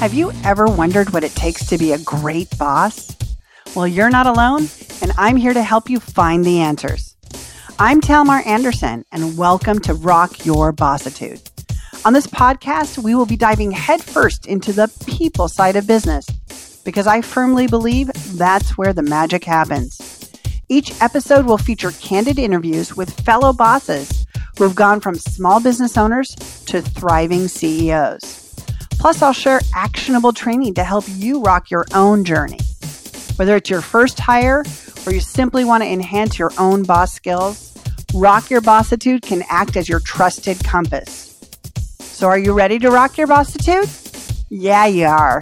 Have you ever wondered what it takes to be a great boss? Well, you're not alone, and I'm here to help you find the answers. I'm Talmar Anderson, and welcome to Rock Your Bossitude. On this podcast, we will be diving headfirst into the people side of business because I firmly believe that's where the magic happens. Each episode will feature candid interviews with fellow bosses who have gone from small business owners to thriving CEOs. Plus, I'll share actionable training to help you rock your own journey. Whether it's your first hire or you simply want to enhance your own boss skills, Rock Your Bossitude can act as your trusted compass. So, are you ready to rock your bossitude? Yeah, you are.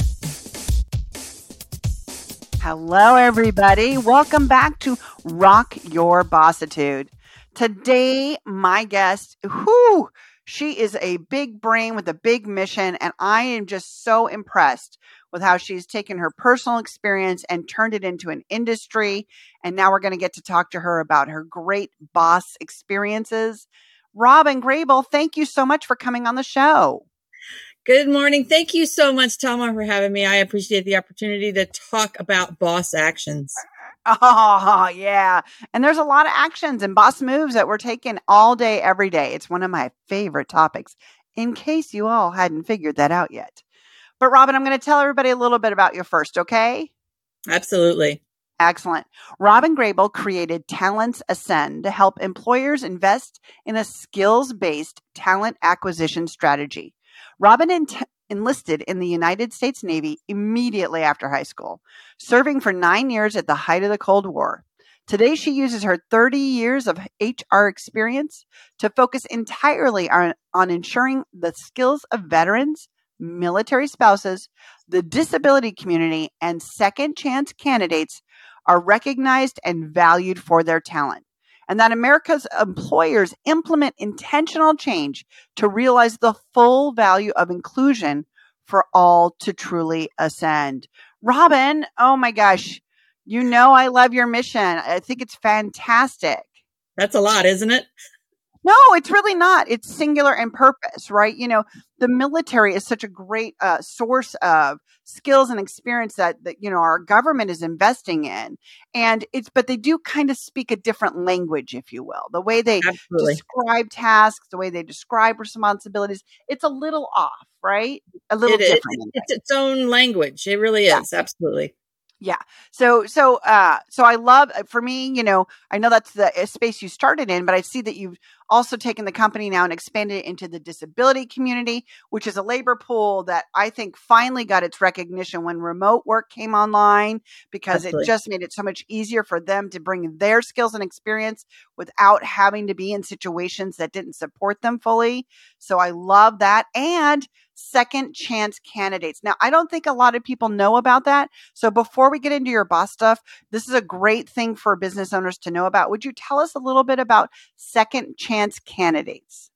Hello, everybody. Welcome back to Rock Your Bossitude. Today, my guest, whoo, she is a big brain with a big mission, and I am just so impressed with how she's taken her personal experience and turned it into an industry. And now we're going to get to talk to her about her great boss experiences. Robyn Grable, thank you so much for coming on the show. Good morning. Thank you so much, Talmar, for having me. I appreciate the opportunity to talk about boss actions. Oh, yeah. And there's a lot of actions and boss moves that we're taking all day, every day. It's one of my favorite topics, in case you all hadn't figured that out yet. But, Robyn, I'm going to tell everybody a little bit about you first, okay? Absolutely. Excellent. Robyn Grable created Talents Ascend to help employers invest in a skills based talent acquisition strategy. Robyn enlisted in the United States Navy immediately after high school, serving for nine years at the height of the Cold War. Today, she uses her 30 years of HR experience to focus entirely on, on ensuring the skills of veterans, military spouses, the disability community, and second chance candidates are recognized and valued for their talent and that America's employers implement intentional change to realize the full value of inclusion for all to truly ascend. Robyn, oh my gosh, you know I love your mission. I think it's fantastic. That's a lot, isn't it? No, it's really not. It's singular and purpose, right? You know, the military is such a great uh, source of skills and experience that, that you know our government is investing in, and it's but they do kind of speak a different language, if you will. The way they Absolutely. describe tasks, the way they describe responsibilities, it's a little off, right? A little it different. It's its own language. It really is. Yeah. Absolutely. Yeah. So, so, uh, so I love, uh, for me, you know, I know that's the uh, space you started in, but I see that you've also taken the company now and expanded it into the disability community, which is a labor pool that I think finally got its recognition when remote work came online because Absolutely. it just made it so much easier for them to bring their skills and experience without having to be in situations that didn't support them fully. So I love that. And second chance candidates. Now, I don't think a lot of people know about that. So before we get into your boss stuff, this is a great thing for business owners to know about. Would you tell us a little bit about second chance candidates?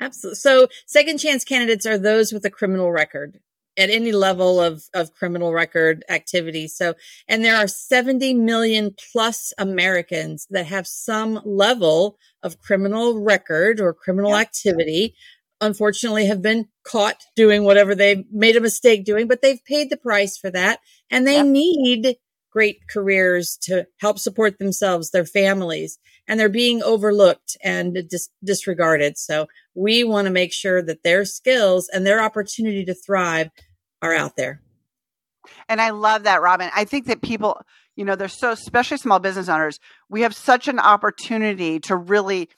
Absolutely. So second chance candidates are those with a criminal record at any level of, of criminal record activity. So, and there are 70 million plus Americans that have some level of criminal record or criminal activity unfortunately have been caught doing whatever they made a mistake doing, but they've paid the price for that and they yep. need great careers to help support themselves, their families, and they're being overlooked and dis- disregarded. So we want to make sure that their skills and their opportunity to thrive are out there. And I love that, Robyn. I think that people, you know, they're so, especially small business owners, we have such an opportunity to really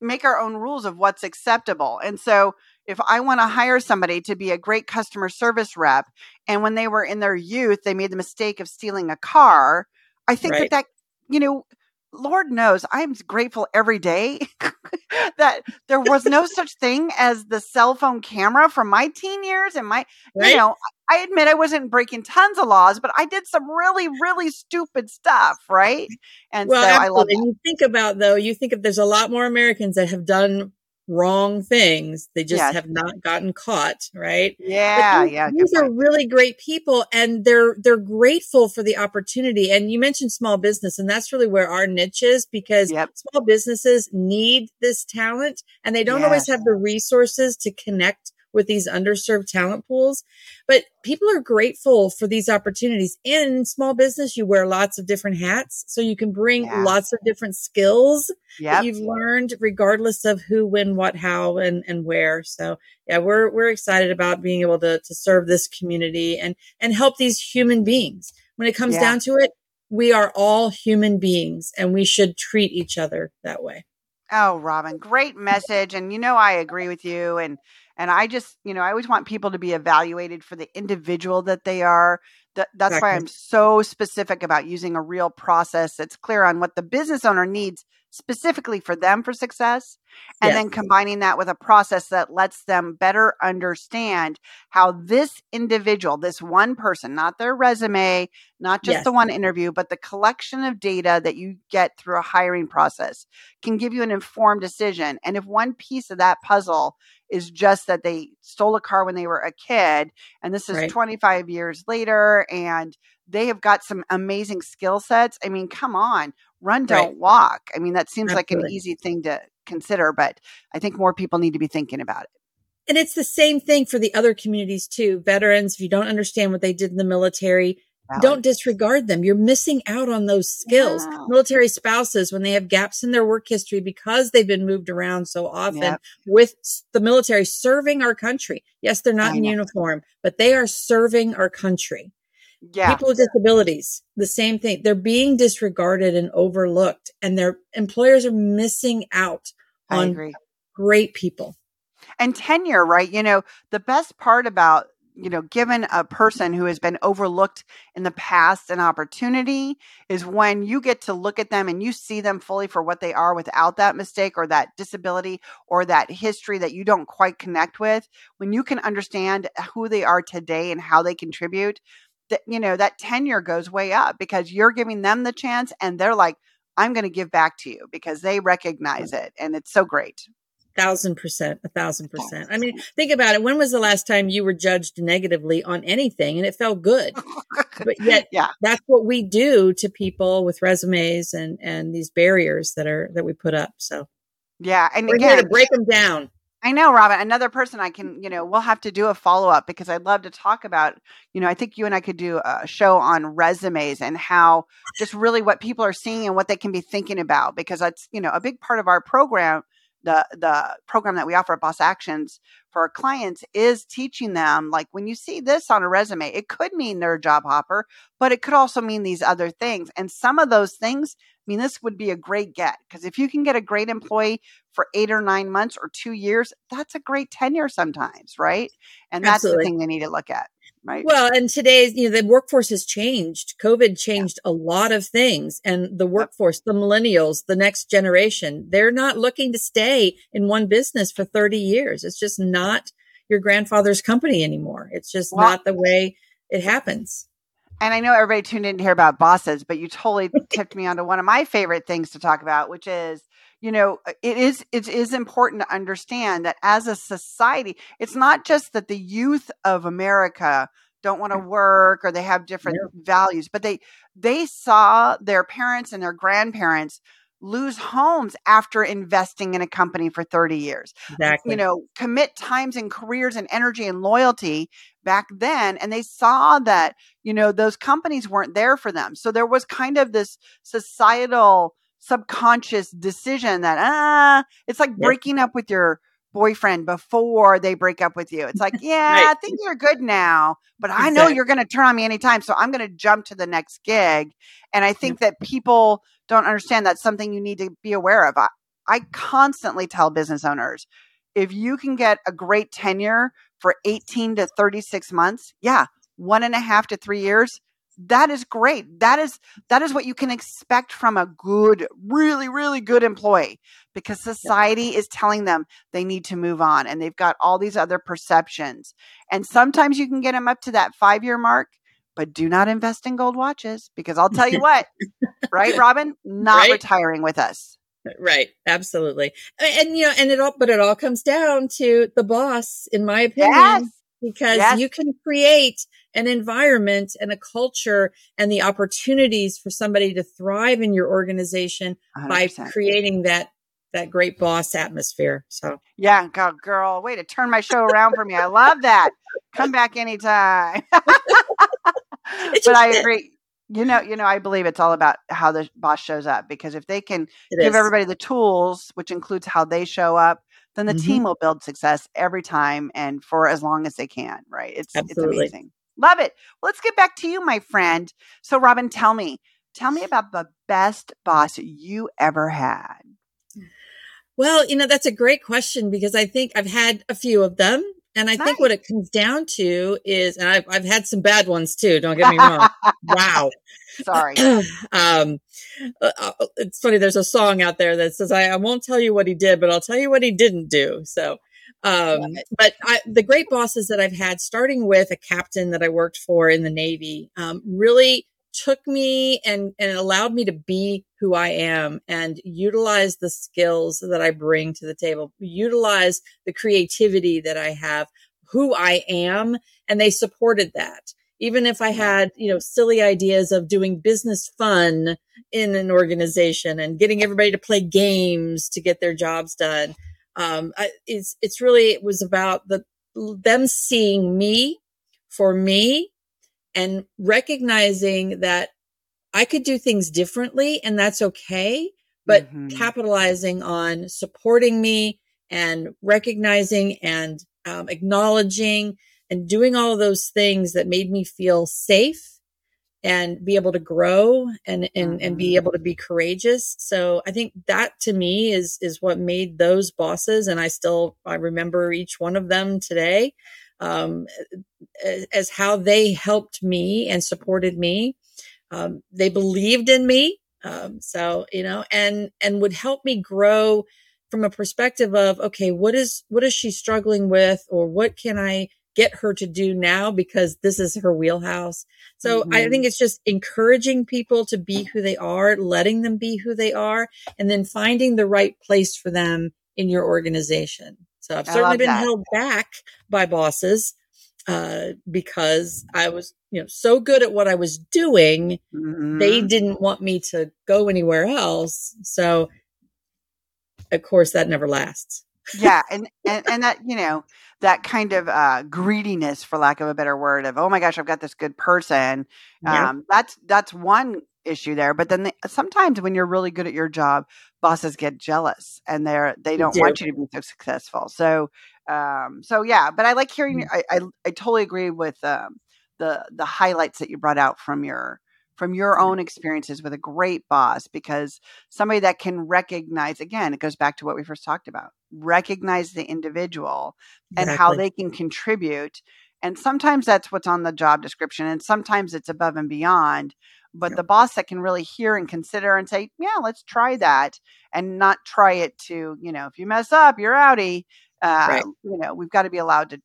make our own rules of what's acceptable. And so if I want to hire somebody to be a great customer service rep and when they were in their youth they made the mistake of stealing a car, I think right. that that you know Lord knows I'm grateful every day that there was no such thing as the cell phone camera from my teen years and my right. you know I admit I wasn't breaking tons of laws, but I did some really, really stupid stuff, right? And well, so absolutely. I love it. And you think about though, you think if there's a lot more Americans that have done wrong things. They just yes. have not gotten caught, right? Yeah, these, yeah. These are really great people and they're they're grateful for the opportunity. And you mentioned small business and that's really where our niche is because yep. small businesses need this talent and they don't yes. always have the resources to connect with these underserved talent pools. But people are grateful for these opportunities. And in small business, you wear lots of different hats. So you can bring yeah. lots of different skills yep. that you've learned regardless of who, when, what, how, and, and where. So yeah, we're, we're excited about being able to, to serve this community and, and help these human beings. When it comes yeah. down to it, we are all human beings and we should treat each other that way. Oh, Robyn, great message. And you know, I agree with you. And and I just, you know, I always want people to be evaluated for the individual that they are. That, that's exactly. why I'm so specific about using a real process that's clear on what the business owner needs specifically for them for success and yes. then combining that with a process that lets them better understand how this individual this one person not their resume not just yes. the one interview but the collection of data that you get through a hiring process can give you an informed decision and if one piece of that puzzle is just that they stole a car when they were a kid and this is right. 25 years later and they have got some amazing skill sets i mean come on run don't right. walk i mean that seems Absolutely. like an easy thing to consider but i think more people need to be thinking about it and it's the same thing for the other communities too veterans if you don't understand what they did in the military Valid. Don't disregard them. You're missing out on those skills. Yeah. Military spouses, when they have gaps in their work history because they've been moved around so often yep. with the military serving our country. Yes, they're not I in know. uniform, but they are serving our country. Yeah. People with disabilities, the same thing. They're being disregarded and overlooked, and their employers are missing out on great people. And tenure, right? You know, the best part about you know, given a person who has been overlooked in the past an opportunity is when you get to look at them and you see them fully for what they are without that mistake or that disability or that history that you don't quite connect with. When you can understand who they are today and how they contribute, that, you know, that tenure goes way up because you're giving them the chance and they're like, I'm going to give back to you because they recognize it. And it's so great thousand percent, a thousand percent. I mean, think about it. When was the last time you were judged negatively on anything and it felt good? but yet, yeah, that's what we do to people with resumes and and these barriers that are that we put up. So, yeah, and we're again, here to break them down. I know, Robyn. Another person I can, you know, we'll have to do a follow up because I'd love to talk about, you know, I think you and I could do a show on resumes and how just really what people are seeing and what they can be thinking about because that's, you know, a big part of our program the the program that we offer at Boss Actions for our clients is teaching them like when you see this on a resume, it could mean they're a job hopper, but it could also mean these other things. And some of those things, mean, this would be a great get because if you can get a great employee for eight or nine months or two years, that's a great tenure sometimes, right? And that's Absolutely. the thing they need to look at. Right. Well, and today's, you know, the workforce has changed. COVID changed yeah. a lot of things. And the workforce, the millennials, the next generation, they're not looking to stay in one business for 30 years. It's just not your grandfather's company anymore. It's just well, not the way it happens. And I know everybody tuned in to hear about bosses, but you totally tipped me onto one of my favorite things to talk about, which is you know uh, it is it is important to understand that as a society it's not just that the youth of america don't want to work or they have different yeah. values but they they saw their parents and their grandparents lose homes after investing in a company for 30 years exactly. you know commit times and careers and energy and loyalty back then and they saw that you know those companies weren't there for them so there was kind of this societal subconscious decision that ah it's like yep. breaking up with your boyfriend before they break up with you. It's like, yeah, right. things are good now, but exactly. I know you're going to turn on me anytime, so I'm going to jump to the next gig. And I think that people don't understand that's something you need to be aware of. I, I constantly tell business owners, if you can get a great tenure for 18 to 36 months, yeah, one and a half to three years, that is great. That is that is what you can expect from a good, really, really good employee because society is telling them they need to move on and they've got all these other perceptions. And sometimes you can get them up to that five year mark, but do not invest in gold watches because I'll tell you what, right, Robyn? Not right? retiring with us. Uh, right. Absolutely. And, you know, and it all, but it all comes down to the boss, in my opinion. Yes because yes. you can create an environment and a culture and the opportunities for somebody to thrive in your organization 100%. by creating that that great boss atmosphere. So yeah, go, girl, way to turn my show around for me. I love that. Come back anytime. but I agree. You know, you know, I believe it's all about how the boss shows up because if they can it give is. everybody the tools, which includes how they show up, then the mm-hmm. team will build success every time and for as long as they can. Right? It's Absolutely. it's amazing. Love it. Well, let's get back to you, my friend. So, Robyn, tell me, tell me about the best boss you ever had. Well, you know, that's a great question because I think I've had a few of them. And I nice. think what it comes down to is, and I've, I've had some bad ones too. Don't get me wrong. wow. Sorry. um, uh, uh, it's funny. There's a song out there that says, I, I, won't tell you what he did, but I'll tell you what he didn't do. So, um, but I, the great bosses that I've had, starting with a captain that I worked for in the Navy, um, really took me and, and allowed me to be who I am and utilize the skills that I bring to the table, utilize the creativity that I have, who I am. And they supported that. Even if I had, you know, silly ideas of doing business fun in an organization and getting everybody to play games to get their jobs done. Um, I, it's, it's really, it was about the, them seeing me for me and recognizing that I could do things differently and that's okay, but mm-hmm. capitalizing on supporting me and recognizing and um, acknowledging and doing all of those things that made me feel safe and be able to grow and and, mm-hmm. and be mm-hmm. able to be courageous so i think that to me is is what made those bosses and i still i remember each one of them today um, as, as, how they helped me and supported me. Um, they believed in me. Um, so, you know, and, and would help me grow from a perspective of, okay, what is, what is she struggling with? Or what can I get her to do now? Because this is her wheelhouse. So mm-hmm. I think it's just encouraging people to be who they are, letting them be who they are, and then finding the right place for them in your organization. So I've certainly been that. held back by bosses uh, because I was, you know, so good at what I was doing. Mm-hmm. They didn't want me to go anywhere else. So, of course, that never lasts. yeah, and, and and that you know that kind of uh, greediness, for lack of a better word, of oh my gosh, I've got this good person. Yeah. Um, that's that's one issue there. But then they, sometimes when you're really good at your job, bosses get jealous and they're they don't do. want you to be so successful. So um, so yeah, but I like hearing. Mm-hmm. I, I, I totally agree with um, the the highlights that you brought out from your from your own experiences with a great boss because somebody that can recognize again it goes back to what we first talked about recognize the individual exactly. and how they can contribute and sometimes that's what's on the job description and sometimes it's above and beyond but yep. the boss that can really hear and consider and say, yeah, let's try that and not try it to, you know, if you mess up, you're outie. Uh, right. You know, we've got to be allowed to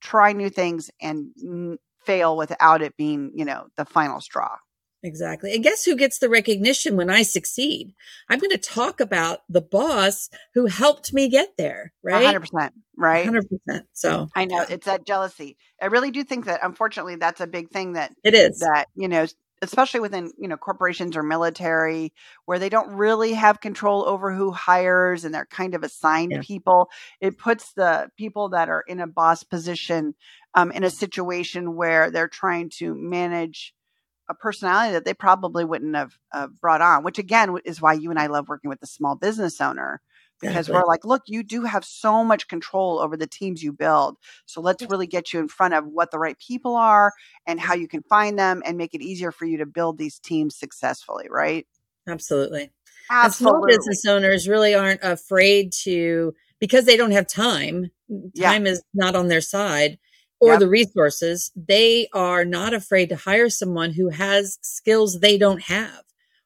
try new things and n- fail without it being, you know, the final straw. Exactly. And guess who gets the recognition when I succeed? I'm going to talk about the boss who helped me get there, right? 100%, right? 100%. So I know it's that jealousy. I really do think that unfortunately that's a big thing that it is that, you know, especially within you know corporations or military where they don't really have control over who hires and they're kind of assigned yeah. people it puts the people that are in a boss position um, in a situation where they're trying to manage a personality that they probably wouldn't have uh, brought on which again is why you and i love working with the small business owner because we're like, look, you do have so much control over the teams you build. So let's really get you in front of what the right people are and how you can find them and make it easier for you to build these teams successfully, right? Absolutely. Absolutely. small business owners really aren't afraid to because they don't have time. Mm, time yeah. is not on their side or yep. the resources. They are not afraid to hire someone who has skills they don't have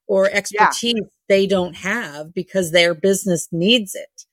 or expertise yeah. They don't have because their business needs it.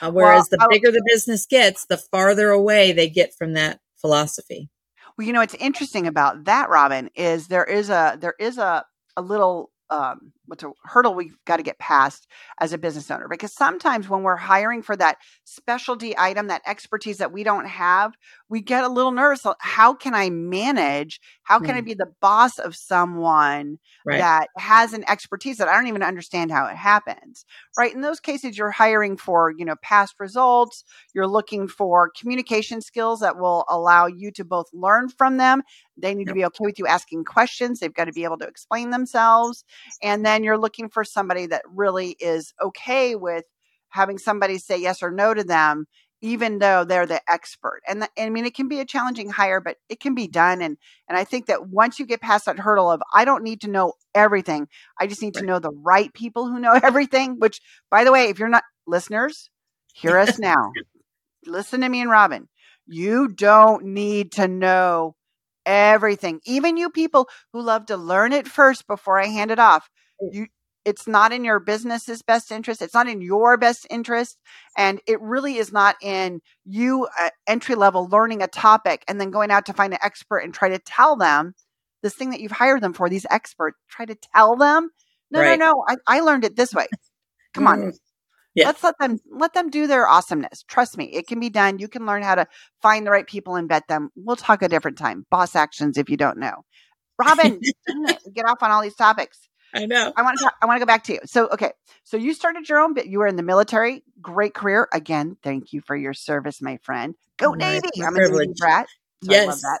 Uh, whereas well, the bigger the business gets, the farther away they get from that philosophy. Well, you know, what's interesting about that, Robyn, is there is a there is a a little um, what's a hurdle we've got to get past as a business owner because sometimes when we're hiring for that specialty item that expertise that we don't have we get a little nervous how can i manage how can mm. i be the boss of someone right. that has an expertise that i don't even understand how it happens right in those cases you're hiring for you know past results you're looking for communication skills that will allow you to both learn from them they need yep. to be okay with you asking questions they've got to be able to explain themselves and then you're looking for somebody that really is okay with having somebody say yes or no to them even though they're the expert. And, the, I mean, it can be a challenging hire, but it can be done. And and I think that once you get past that hurdle of I don't need to know everything, I just need right. to know the right people who know everything. Which, by the way, if you're not listeners, hear us now. Listen to me and Robyn. You don't need to know everything. Even you people who love to learn it first before I hand it off. You it's not in your business's best interest. It's not in your best interest. And it really is not in you uh, entry level learning a topic and then going out to find an expert and try to tell them this thing that you've hired them for, these experts, try to tell them, no, right. no, no, I, I, learned it this way. Come on. Mm. Yeah. Let's let them let them do their awesomeness. Trust me, it can be done. You can learn how to find the right people and vet them. We'll talk a different time. Boss actions if you don't know. Robyn, get off on all these topics. I know. I want to. I want to go back to you. So, okay. So you started your own bit. You were in the military. Great career. Again, thank you for your service, my friend. Go Navy. I'm privilege. a Navy brat. So yes. I love that.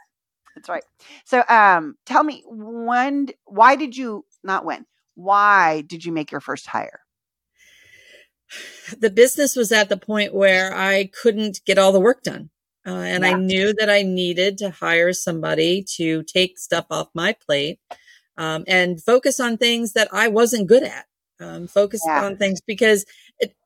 That's right. So, um, tell me when? Why did you not when? Why did you make your first hire? The business was at the point where I couldn't get all the work done. Uh, and yeah. I knew that I needed to hire somebody to take stuff off my plate um, and focus on things that I wasn't good at. Um, focus yeah. on things because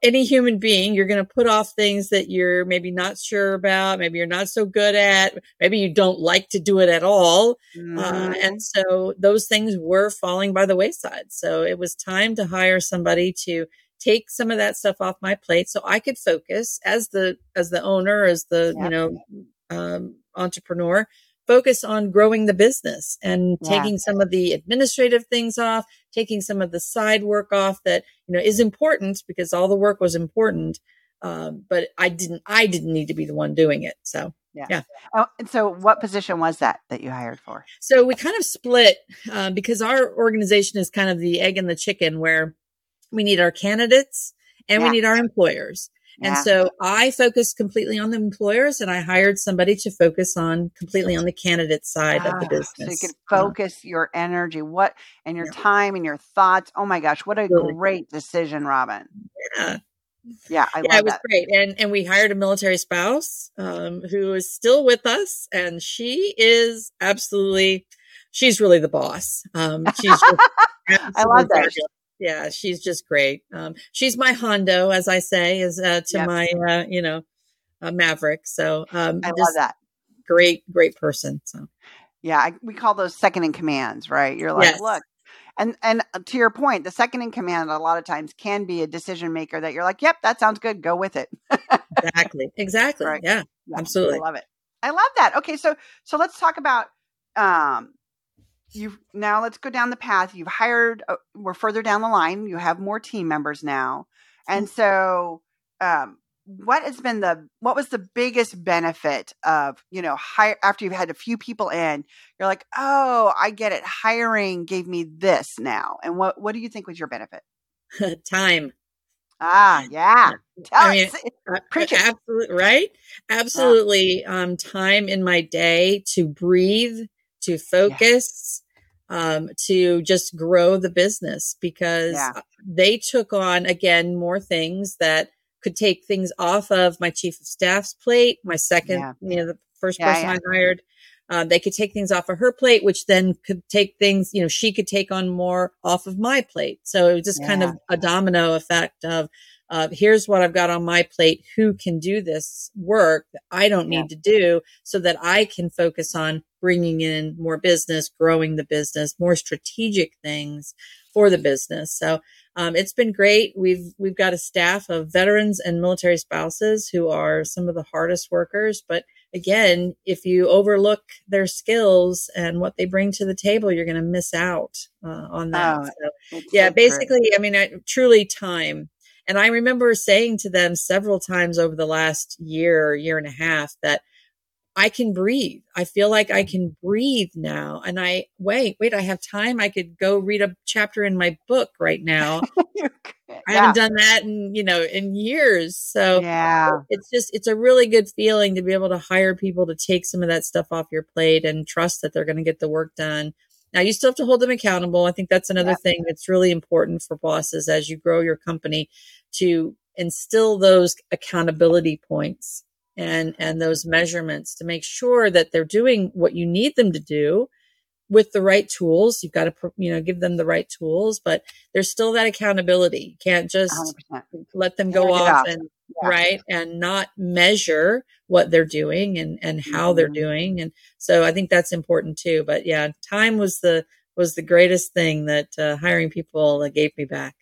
any human being, you're going to put off things that you're maybe not sure about, maybe you're not so good at, maybe you don't like to do it at all. Uh, mm-hmm. and so those things were falling by the wayside. So it was time to hire somebody to take some of that stuff off my plate so I could focus as the, as the owner, as the, yeah. you know, um, entrepreneur focus on growing the business and yeah. taking some of the administrative things off, taking some of the side work off that, you know, is important because all the work was important. Um, but I didn't, I didn't need to be the one doing it. So yeah. yeah. Oh, and so what position was that that you hired for? So we kind of split uh, because our organization is kind of the egg and the chicken where we need our candidates and yeah. we need our employers. And so I focused completely on the employers and I hired somebody to focus on completely on the candidate side of the business. So you could focus yeah. your energy, what and your yeah. time and your thoughts. Oh my gosh, what a really great decision, Robyn. Yeah. Yeah, I yeah, it was that. great, and and we hired a military spouse um, who is still with us, and she is absolutely, she's really the boss. Um, she's I love that yeah, she's just great. Um, she's my Hondo, as I say, is uh, to yep. my uh, you know uh, Maverick. So um, I love that. Great, great person. So yeah, I, we call those second in commands, right? You're like, yes. look, and and uh, to your point, the second in command a lot of times can be a decision maker that you're like, yep, that sounds good, go with it. exactly, exactly. Right. Yeah, yeah, absolutely. I love it. I love that. Okay, so so let's talk about um you've now let's go down the path. You've hired, uh, we're further down the line. You have more team members now. And so, um, what has been the what was the biggest benefit of you know hire after you've had a few people in you're like oh i get it. Hiring gave me this now. And what what do you think was your benefit? Time. Ah yeah. Tell I mean, uh, absolutely right? Absolutely yeah. um time in my day to breathe to focus um, to just grow the business because yeah. they took on again more things that could take things off of my chief of staff's plate. My second, yeah. you know, the first yeah, person I hired, uh, they could take things off of her plate, which then could take things, you know, she could take on more off of my plate. So it was just kind of a domino effect of, uh, here's what I've got on my plate. Who can do this work that I don't need to do so that I can focus on bringing in more business, growing the business, more strategic things for the business. So um, it's been great. We've we've got a staff of veterans and military spouses who are some of the hardest workers, but again, if you overlook their skills and what they bring to the table, you're going to miss out uh, on that. Oh, so, yeah, so basically. I mean, I, truly time. And I remember saying to them several times over the last year, year and a half, that I can breathe. I feel like I can breathe now. And I, wait, wait, I have time. I could go read a chapter in my book right now. yeah. I haven't done that in, you know, in years. So yeah, it's just, it's a really good feeling to be able to hire people to take some of that stuff off your plate and trust that they're going to get the work done. Now you still have to hold them accountable. I think that's another yeah. thing that's really important for bosses as you grow your company to instill those accountability points and and those measurements to make sure that they're doing what you need them to do with the right tools you've got to you know give them the right tools but there's still that accountability you can't just 100%. let them go off and yeah. right and not measure what they're doing and and how mm-hmm. they're doing and so i think that's important too but yeah time was the was the greatest thing that uh, hiring people gave me back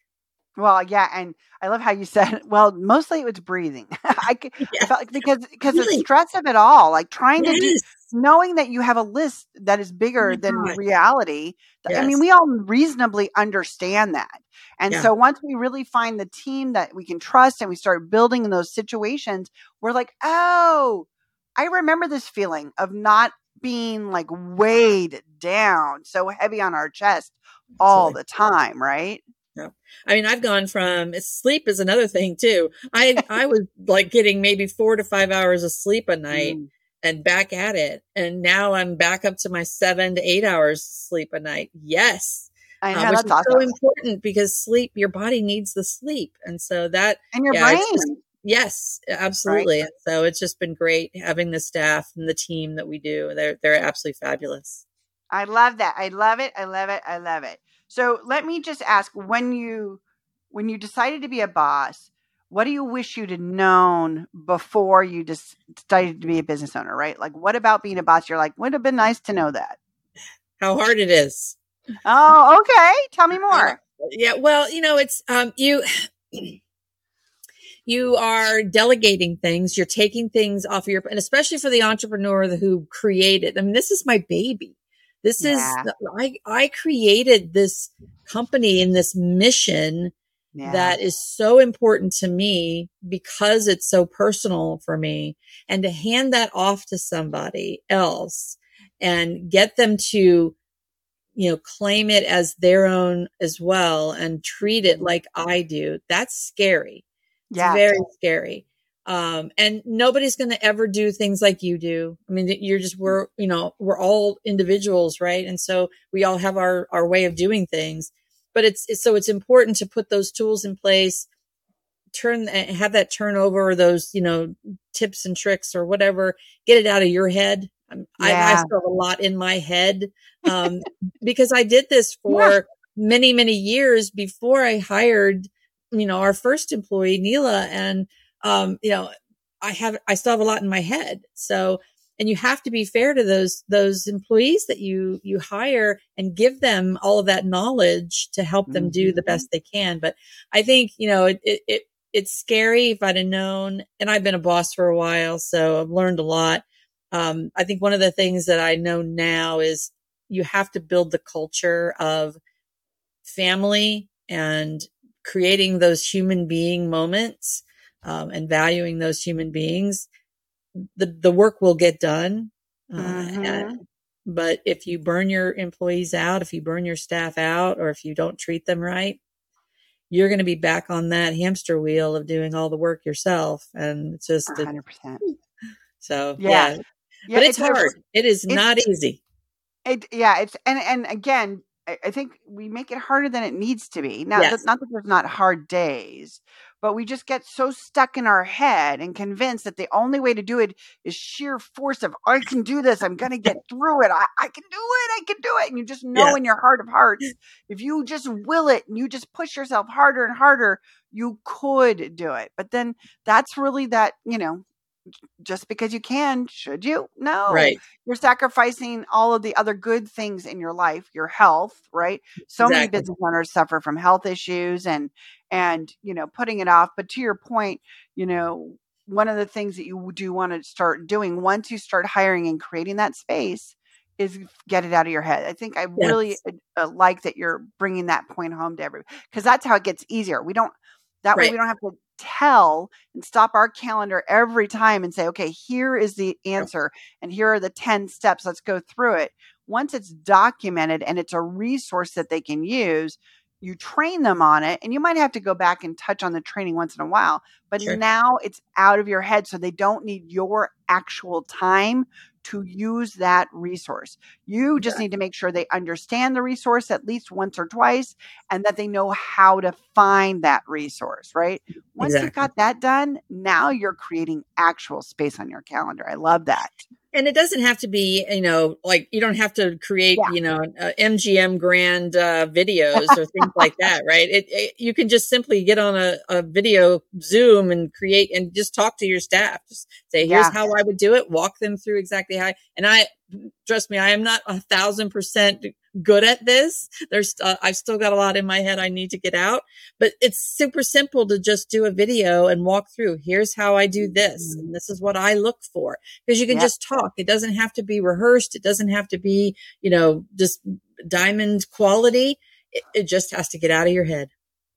well, yeah, and I love how you said. Well, mostly it was breathing. I, yeah. I felt like because because really? the stress of it all, like trying to do, knowing that you have a list that is bigger oh than reality. Yes. I mean, we all reasonably understand that, and yeah. so once we really find the team that we can trust and we start building in those situations, we're like, oh, I remember this feeling of not being like weighed down, so heavy on our chest all the time, right? Yeah. I mean, I've gone from sleep is another thing too. I, I was like getting maybe four to five hours of sleep a night mm. and back at it. And now I'm back up to my seven to eight hours sleep a night. Yes. I uh, which awesome. so important because sleep, your body needs the sleep. And so that, and your yeah, brain. Just, yes, absolutely. Right. So it's just been great having the staff and the team that we do. They're, they're absolutely fabulous. I love that. I love it. I love it. I love it. So let me just ask when you when you decided to be a boss, what do you wish you'd known before you just decided to be a business owner, right? Like what about being a boss? You're like, would have been nice to know that. How hard it is. Oh, okay. Tell me more. Yeah, well, you know, it's um you you are delegating things, you're taking things off of your and especially for the entrepreneur who created. I mean, this is my baby. This yeah. is, I, I created this company and this mission yeah. that is so important to me because it's so personal for me. And to hand that off to somebody else and get them to, you know, claim it as their own as well and treat it mm-hmm. like I do, that's scary. Yeah. It's very scary. Um, and nobody's going to ever do things like you do. I mean, you're just, we're, you know, we're all individuals, right? And so we all have our, our way of doing things, but it's, it's so it's important to put those tools in place, turn, eh, have that turnover, those, you know, tips and tricks or whatever, get it out of your head. Yeah. I, I still have a lot in my head, um, because I did this for yeah. many, many years before I hired, you know, our first employee, Neela, and, um, you know, I have, I still have a lot in my head. So, and you have to be fair to those, those employees that you, you hire and give them all of that knowledge to help them do the mm-hmm. best they can. But I think, you know, it, it, it it's scary if I'd have known, and I've been a boss for a while, so I've learned a lot. Um, I think one of the things that I know now is you have to build the culture of family and creating those human being moments um, and valuing those human beings, the, the work will get done. Uh, mm-hmm. and, but if you burn your employees out, if you burn your staff out, or if you don't treat them right, you're going to be back on that hamster wheel of doing all the work yourself. And it's just 100%. so, yeah. yeah. yeah but it's, it's hard. A, it is not easy. It, yeah. It's, and, and again, I, think we make it harder than it needs to be. Now, yes. not that there's not hard days, but we just get so stuck in our head and convinced that the only way to do it is sheer force of I can do this. I'm gonna get through it. I, I can do it. I can do it. And you just know yeah. in your heart of hearts, if you just will it and you just push yourself harder and harder, you could do it. But then that's really that, you know, just because you can, should you? No. Right. You're sacrificing all of the other good things in your life, your health, right? So exactly. many business owners suffer from health issues and and you know, putting it off. But to your point, you know, one of the things that you do want to start doing once you start hiring and creating that space is get it out of your head. I think I yes. really uh, like that you're bringing that point home to everybody because that's how it gets easier. We don't that right. way we don't have to tell and stop our calendar every time and say, okay, here is the answer and here are the 10 steps. Let's go through it. Once it's documented and it's a resource that they can use, you train them on it and you might have to go back and touch on the training once in a while but sure. now it's out of your head so they don't need your actual time to use that resource. You just need to make sure they understand the resource at least once or twice and that they know how to find that resource, right? Once exactly. you've got that done, now you're creating actual space on your calendar. I love that and it doesn't have to be you know like you don't have to create yeah. you know uh, mgm grand uh, videos or things like that right it, it, you can just simply get on a, a, video zoom and create and just talk to your staff just say here's yeah. how i would do it walk them through exactly how and i trust me i am not a thousand percent good at this. There's, uh, I've still got a lot in my head I need to get out, but it's super simple to just do a video and walk through. Here's how I do this. And this is what I look for because you can yep. just talk. It doesn't have to be rehearsed. It doesn't have to be, you know, just diamond quality. It, it just has to get out of your head.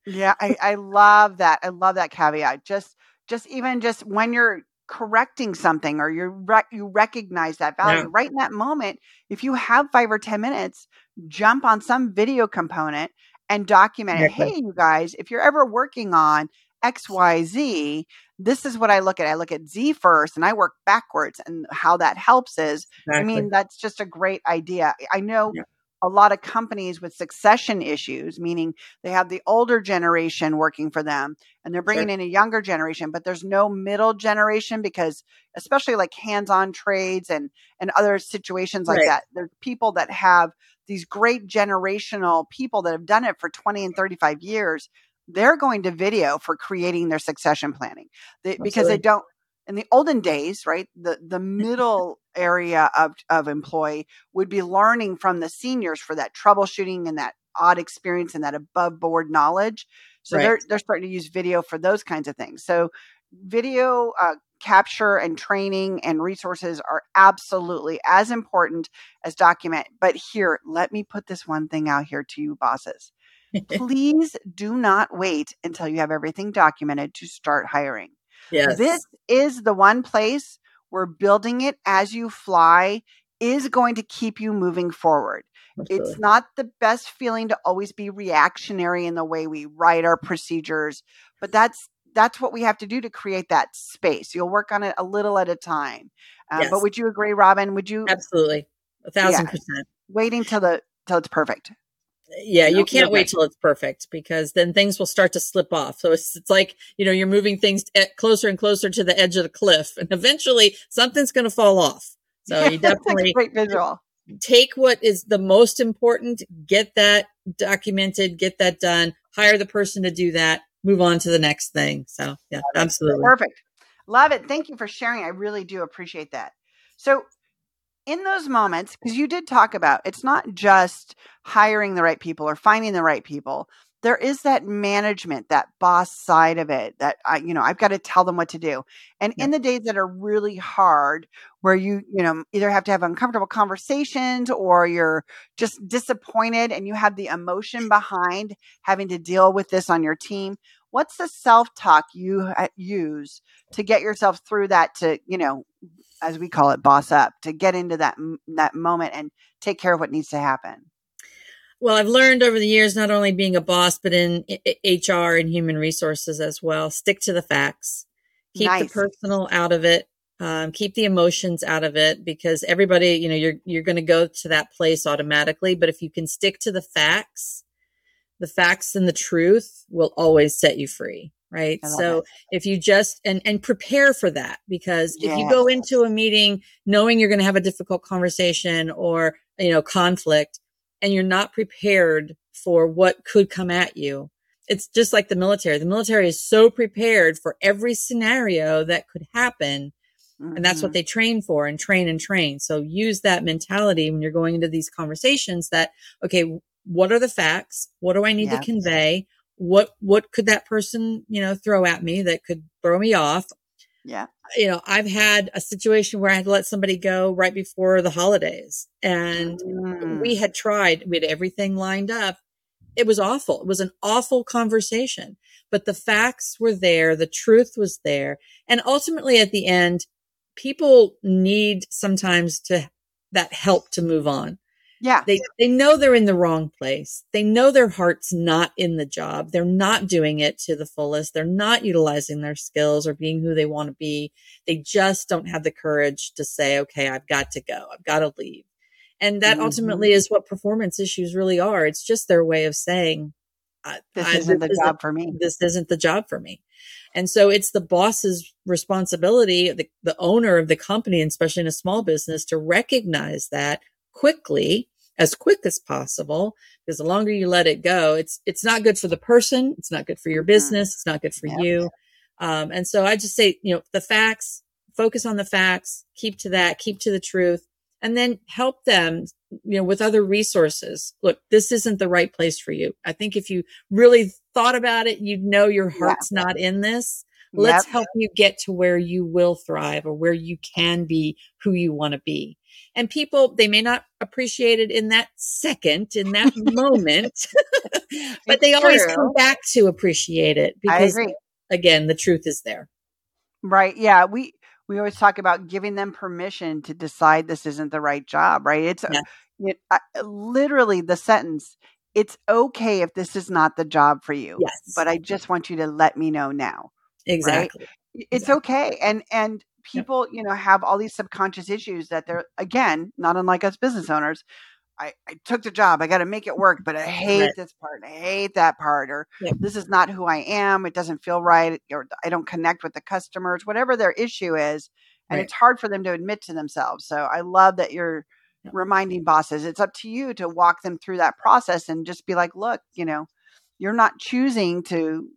Yeah. I, I love that. I love that caveat. Just, just even just when you're correcting something or you rec- you recognize that value yeah. right in that moment if you have 5 or 10 minutes jump on some video component and document it hey you guys if you're ever working on xyz this is what i look at i look at z first and i work backwards and how that helps is exactly. i mean that's just a great idea i know yeah a lot of companies with succession issues, meaning they have the older generation working for them and they're bringing sure. in a younger generation, but there's no middle generation because, especially like hands on trades and, and other situations like right. that, there's people that have these great generational people that have done it for 20 and 35 years. They're going to video for creating their succession planning they, because they don't in the olden days, right, the, the middle area of, of employee would be learning from the seniors for that troubleshooting and that odd experience and that above board knowledge. So right. they're, they're starting to use video for those kinds of things. So video uh, capture and training and resources are absolutely as important as document. But here, let me put this one thing out here to you bosses. Please do not wait until you have everything documented to start hiring. Yes. This is the one place where building it as you fly is going to keep you moving forward. It's not the best feeling to always be reactionary in the way we write our procedures, but that's that's what we have to do to create that space. You'll work on it a little at a time. Uh, yes. But would you agree, Robyn? Would you? Absolutely, a thousand yeah, percent. Waiting till the till it's perfect yeah, you can't wait till it's perfect because then things will start to slip off. So it's, it's like, you know, you're moving things closer and closer to the edge of the cliff and eventually something's going to fall off. So you definitely great visual. Take what is the most important, get that documented, get that done, hire the person to do that, move on to the next thing. So yeah, absolutely. Perfect. Love it. Thank you for sharing. I really do appreciate that. So in those moments, because you did talk about it's not just hiring the right people or finding the right people. There is that management, that boss side of it that I, you know, I've got to tell them what to do. And yeah. in the days that are really hard, where you, you know, either have to have uncomfortable conversations or you're just disappointed and you have the emotion behind having to deal with this on your team, what's the self talk you use to get yourself through that to you know as we call it, boss up to get into that that moment and take care of what needs to happen? Well, I've learned over the years, not only being a boss, but in HR and human resources as well. Stick to the facts. Keep nice. the personal out of it. Um, keep the emotions out of it because everybody, you know, you're you're going to go to that place automatically. But if you can stick to the facts, the facts and the truth will always set you free right so it. if you just and and prepare for that because if you go into a meeting knowing you're going to have a difficult conversation or you know conflict and you're not prepared for what could come at you it's just like the military the military is so prepared for every scenario that could happen mm-hmm. and that's what mm-hmm. they train for and train and train so use that mentality when you're going into these conversations that okay what are the facts what do i need to convey what what could that person you know throw at me that could throw me off Yeah. You know, I've had a situation where I had to let somebody go right before the holidays and Mm. we had tried, we had everything lined up. It was awful. It was an awful conversation, but the facts were there. The truth was there. And ultimately at the end, people need sometimes to that help to move on. Yeah. They they know they're in the wrong place. They know their heart's not in the job. They're not doing it to the fullest. They're not utilizing their skills or being who they want to be. They just don't have the courage to say, "Okay, I've got to go. I've got to leave." And that Mhm. ultimately is what performance issues really are. It's just their way of saying, This I- isn't the isn't- job for me. this isn't the job for me. And so it's the boss's responsibility, the, the owner of the company, and especially in a small business, to recognize that quickly, as quick as possible. Because the longer you let it go, it's it's not good for the person, it's not good for your Mhm. business, it's not good for Yep. you. Um, and so I just say, you know, the facts, focus on the facts, keep to that, keep to the truth, and then help them, you know, with other resources. Look, this isn't the right place for you. I think if you really thought about it, you'd know your Yeah. heart's not in this. Let's Yep. help you get to where you will thrive or where you can be who you want to be. And people, they may not appreciate it in that second, in that moment, but they always true. come back to appreciate it because again, the truth is there. Right. Yeah. We we always talk about giving them permission to decide this isn't the right job. Right. It's Yeah. it, I, literally the sentence. It's okay if this is not the job for you, Yes. but I just want you to let me know now. exactly. It's Exactly. okay. And and people, you know, have all these subconscious issues that they're again not unlike us business owners. I, I took the job. I got to make it work, but I hate Right. this part. I hate that part, or Yep. this is not who I am. It doesn't feel right, or I don't connect with the customers, whatever their issue is. And Right. it's hard for them to admit to themselves. So I love that you're reminding bosses it's up to you to walk them through that process and just be like, look, you know, you're not choosing to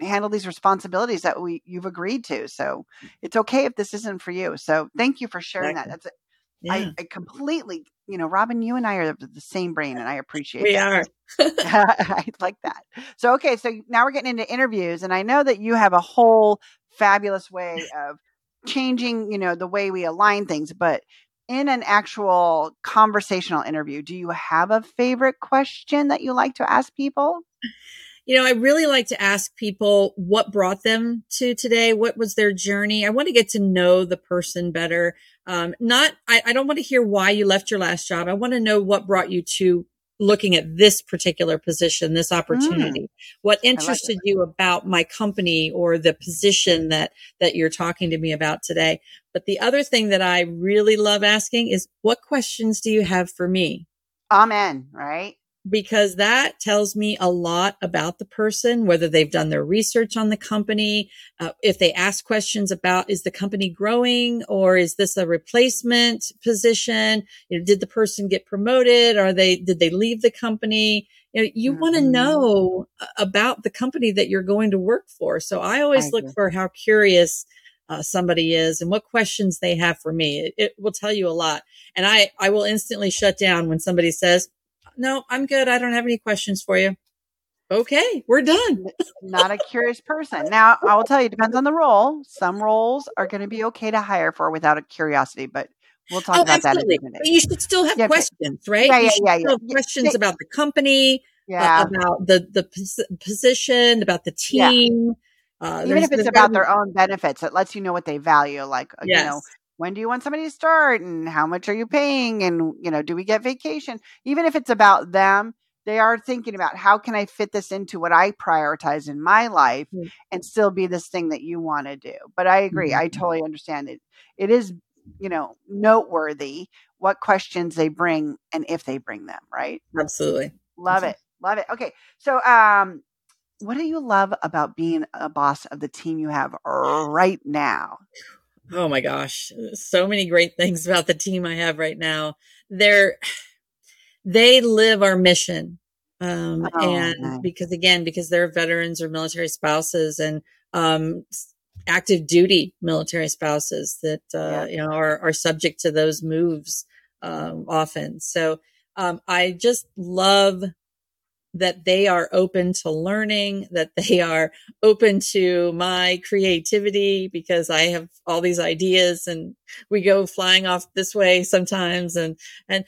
handle these responsibilities that we you've agreed to. So it's okay if this isn't for you. So thank you for sharing that. Exactly. That's Yeah, I, I completely, you know, Robyn, you and I are the same brain, and I appreciate it. we that. are. I like that. So, okay, so now we're getting into interviews, and I know that you have a whole fabulous way of changing, you know, the way we align things. But in an actual conversational interview, do you have a favorite question that you like to ask people? You know, I really like to ask people what brought them to today. What was their journey? I want to get to know the person better. Um, not, I, I don't want to hear why you left your last job. I want to know what brought you to looking at this particular position, this opportunity. What interested you about my company or the position that, that you're talking to me about today? But the other thing that I really love asking is what questions do you have for me? Amen. Right? Because that tells me a lot about the person, whether they've done their research on the company, uh, if they ask questions about is the company growing or is this a replacement position? You know, did the person get promoted? Are they did they leave the company? You know, you want to know uh, about the company that you're going to work for. So I always I look for how curious uh, somebody is and what questions they have for me. It, it will tell you a lot. And I, I will instantly shut down when somebody says, no, I'm good. I don't have any questions for you. Okay, we're done. Not a curious person. Now, I will tell you, it depends on the role. Some roles are going to be okay to hire for without a curiosity, but we'll talk oh, about that in a absolutely. minute. But you should still have Yeah, questions, right? Yeah, you yeah, yeah, still yeah. questions about the company, uh, Yeah. about the the pos- position, about the team. Uh, Even if it's about their own benefits, it lets you know what they value. Like, uh, you know, yes, when do you want somebody to start and how much are you paying? And, you know, do we get vacation? Even if it's about them, they are thinking about how can I fit this into what I prioritize in my life Mm. and still be this thing that you want to do. But I agree. Mhm. I totally understand it. It is, you know, noteworthy what questions they bring and if they bring them, right? absolutely. Love it. Love it. Okay. So, um, what do you love about being a boss of the team you have right now? Oh my gosh, so many great things about the team I have right now. They're they live our mission. Um, Oh, and nice. because again, because they're veterans or military spouses and um, active duty military spouses that uh, Yeah. you know are, are subject to those moves um, often. So um, I just love that they are open to learning, that they are open to my creativity because I have all these ideas and we go flying off this way sometimes. And, and,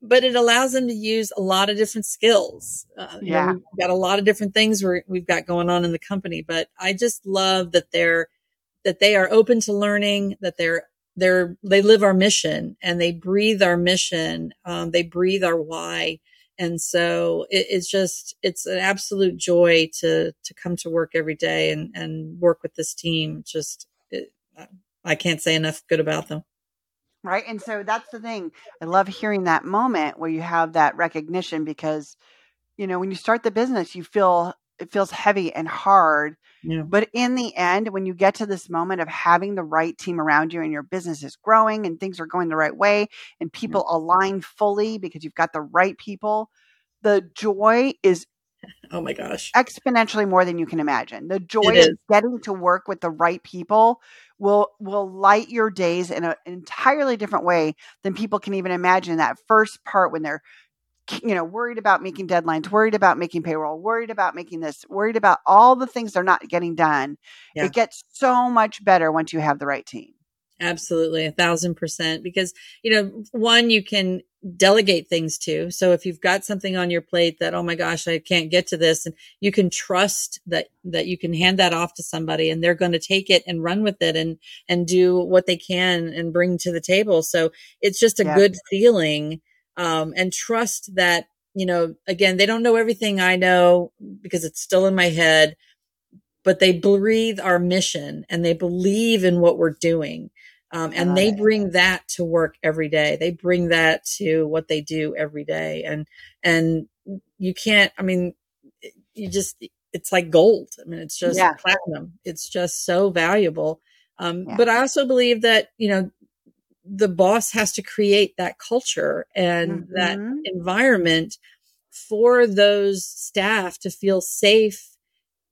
but it allows them to use a lot of different skills. Uh, yeah. You know, we've got a lot of different things we we've got going on in the company, but I just love that they're, that they are open to learning, that they're they're they live our mission and they breathe our mission um, they breathe our why and so it, it's just it's an absolute joy to to come to work every day and and work with this team. Just it, i can't say enough good about them. Right and so that's the thing. I love hearing that moment where you have that recognition because you know when you start the business you feel it feels heavy and hard. Yeah. But in the end, when you get to this moment of having the right team around you and your business is growing and things are going the right way and people yeah. align fully because you've got the right people, the joy is oh my gosh exponentially more than you can imagine the joy of getting to work with the right people will will light your days in a, an entirely different way than people can even imagine that first part when they're you know, worried about making deadlines, worried about making payroll, worried about making this, worried about all the things they're not getting done. Yeah. It gets so much better once you have the right team. Absolutely, a thousand percent. Because, you know, one, you can delegate things to. So if you've got something on your plate that, oh my gosh, I can't get to this, and you can trust that, that you can hand that off to somebody and they're going to take it and run with it and, and do what they can and bring to the table. So it's just a yeah. good feeling um, and trust that, you know, again, they don't know everything I know because it's still in my head, but they breathe our mission and they believe in what we're doing. Um, and they bring that to work every day. They bring that to what they do every day. And, and you can't, I mean, you just, it's like gold. I mean, it's just yeah. platinum. It's just so valuable. Um, yeah. but I also believe that, you know, the boss has to create that culture and mm-hmm. that environment for those staff to feel safe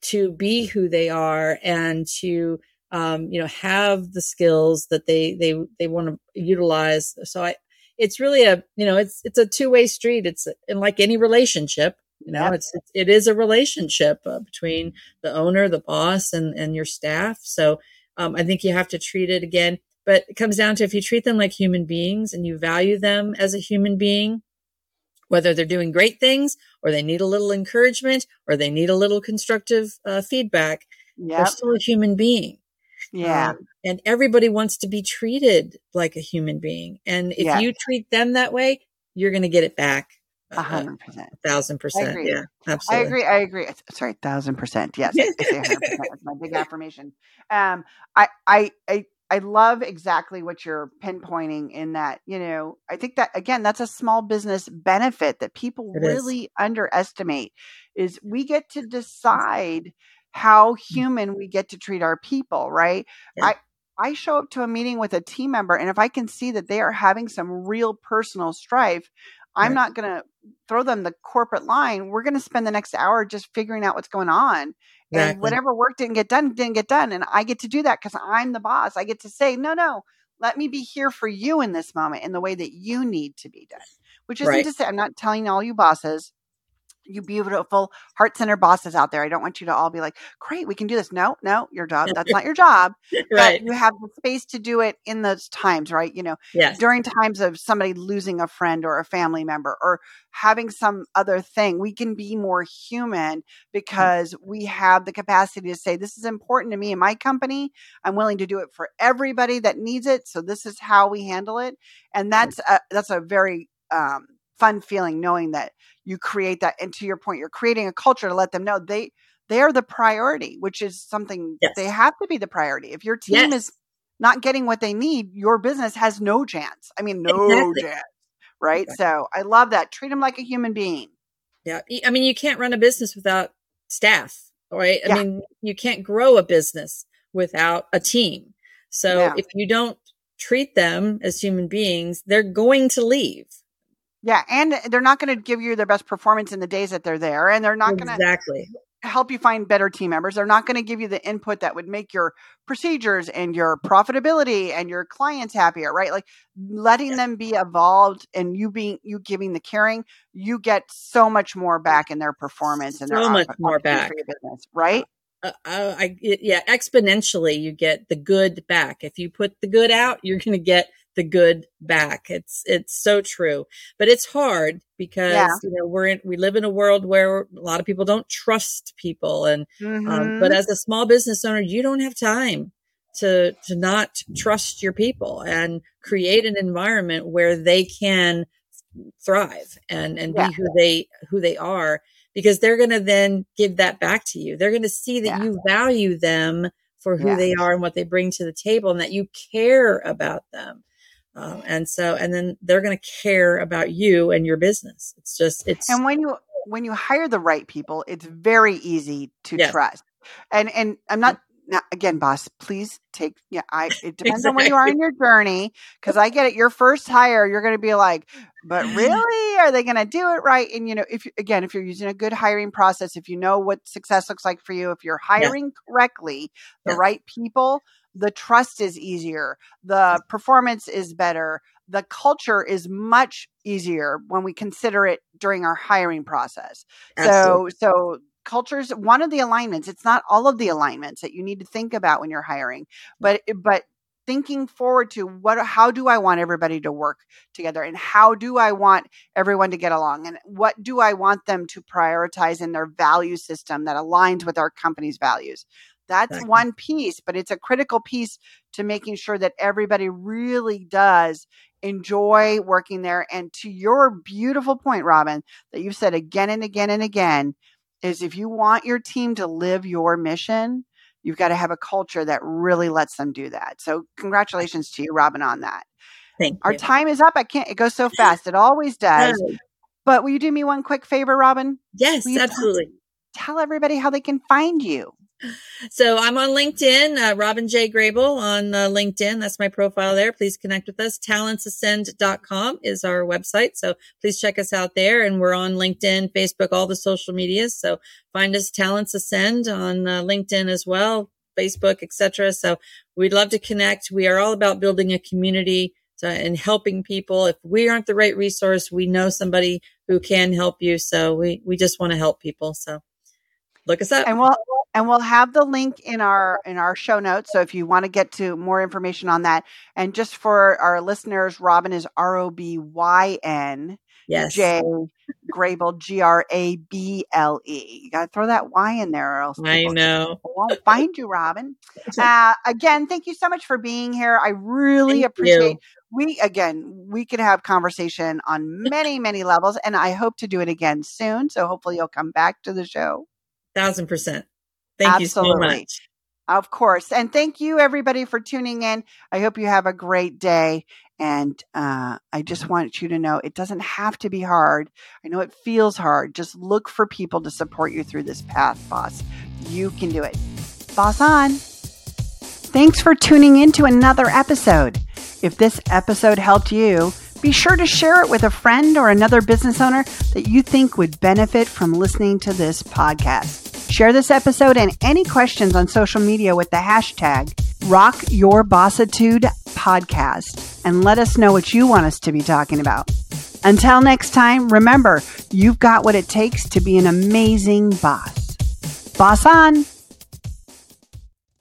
to be who they are and to um, you know have the skills that they they they want to utilize so i it's really a you know it's it's a two-way street it's in like any relationship you know yep. it's, it's it is a relationship uh, between the owner the boss and and your staff so um, i think you have to treat it again but it comes down to if you treat them like human beings and you value them as a human being, whether they're doing great things or they need a little encouragement or they need a little constructive uh, feedback, yep. they're still a human being. Yeah. Um, and everybody wants to be treated like a human being. And if yes. you treat them that way, you're going to get it back. A hundred percent, a thousand percent. Yeah, absolutely. I agree. I agree. Sorry, thousand percent. Yes, I say hundred percent. That's my big affirmation. Um, I, I, I I love exactly what you're pinpointing in that, you know, I think that again, that's a small business benefit that people it really is. underestimate is we get to decide how mm. human we get to treat our people, right? Yeah. I I show up to a meeting with a team member and if I can see that they are having some real personal strife, I'm not going to throw them the corporate line. We're going to spend the next hour just figuring out what's going on. Exactly. And whatever work didn't get done, didn't get done. And I get to do that because I'm the boss. I get to say, no, no, let me be here for you in this moment in the way that you need to be done. Which isn't right. to say, I'm not telling all you bosses, you beautiful heart center bosses out there. I don't want you to all be like, great, we can do this. No, no, your job. That's not your job. right. But you have the space to do it in those times, right? You know, yes. during times of somebody losing a friend or a family member or having some other thing, we can be more human mm. because we have the capacity to say, this is important to me and my company. I'm willing to do it for everybody that needs it. So this is how we handle it. And that's a, that's a very, um, fun feeling knowing that you create that and to your point you're creating a culture to let them know they they are the priority which is something yes. they have to be the priority if your team yes. is not getting what they need your business has no chance i mean no exactly. chance right so i love that treat them like a human being yeah i mean you can't run a business without staff right i yeah. mean you can't grow a business without a team so yeah. if you don't treat them as human beings they're going to leave yeah, and they're not going to give you their best performance in the days that they're there, and they're not going to exactly. help you find better team members. They're not going to give you the input that would make your procedures and your profitability and your clients happier, right? Like letting them be evolved and you being you giving the caring, you get so much more back in their performance and so their much more back for your business, right? Uh, uh, I, yeah, exponentially, you get the good back. If you put the good out, you're going to get the good back. It's it's so true, but it's hard because yeah. you know we're in, we live in a world where a lot of people don't trust people, and mm-hmm. um, but as a small business owner, you don't have time to to not trust your people and create an environment where they can thrive and and yeah. be who they who they are because they're going to then give that back to you. They're going to see that yeah. you value them for who yeah. they are and what they bring to the table and that you care about them. Um, and so, and then they're going to care about you and your business. It's just, it's. And when you, when you hire the right people, it's very easy to yeah. trust. And, and I'm not now again boss please take yeah i it depends exactly. on where you are in your journey because i get it your first hire you're going to be like but really are they going to do it right and you know if again if you're using a good hiring process if you know what success looks like for you if you're hiring yeah. correctly the yeah. right people the trust is easier the performance is better the culture is much easier when we consider it during our hiring process Absolutely. so so cultures one of the alignments it's not all of the alignments that you need to think about when you're hiring but eh, but thinking forward to what how do i want everybody to work together and how do i want everyone to get along and what do i want them to prioritize in their value system that aligns with our company's values that's exactly. one piece but it's a critical piece to making sure that everybody really does enjoy working there and to your beautiful point robyn that you've said again and again and again is if you want your team to live your mission, you've got to have a culture that really lets them do that. So congratulations to you, Robyn, on that. Thank Our you. time is up. I can't, it goes so fast. It always does. But will you do me one quick favor, Robyn? Yes, absolutely. Tell everybody how they can find you. So I'm on LinkedIn, uh, Robyn J. Grable on uh, LinkedIn. That's my profile there. Please connect with us. Talentsascend.com is our website. So please check us out there. And we're on LinkedIn, Facebook, all the social medias. So find us Talents Ascend on uh, LinkedIn as well, Facebook, etc. So we'd love to connect. We are all about building a community to, and helping people. If we aren't the right resource, we know somebody who can help you. So we, we just want to help people. So look us up. And we'll and we'll have the link in our in our show notes. So if you want to get to more information on that and just for our listeners robyn is r-o-b-y-n yes. J grable g-r-a-b-l-e you gotta throw that y in there or else i know. won't find you robyn. Uh, again thank you so much for being here. I really thank appreciate you. we again we could have conversation on many many levels and i hope to do it again soon. So hopefully you'll come back to the show. Thousand percent Thank Absolutely. you so much. Of course. And thank you, everybody, for tuning in. I hope you have a great day. And uh, I just want you to know it doesn't have to be hard. I know it feels hard. Just look for people to support you through this path, boss. You can do it. Boss on. Thanks for tuning in to another episode. If this episode helped you, be sure to share it with a friend or another business owner that you think would benefit from listening to this podcast. Share this episode and any questions on social media with the hashtag Rock Your Bossitude Podcast and let us know what you want us to be talking about. Until next time, remember, you've got what it takes to be an amazing boss. Boss on!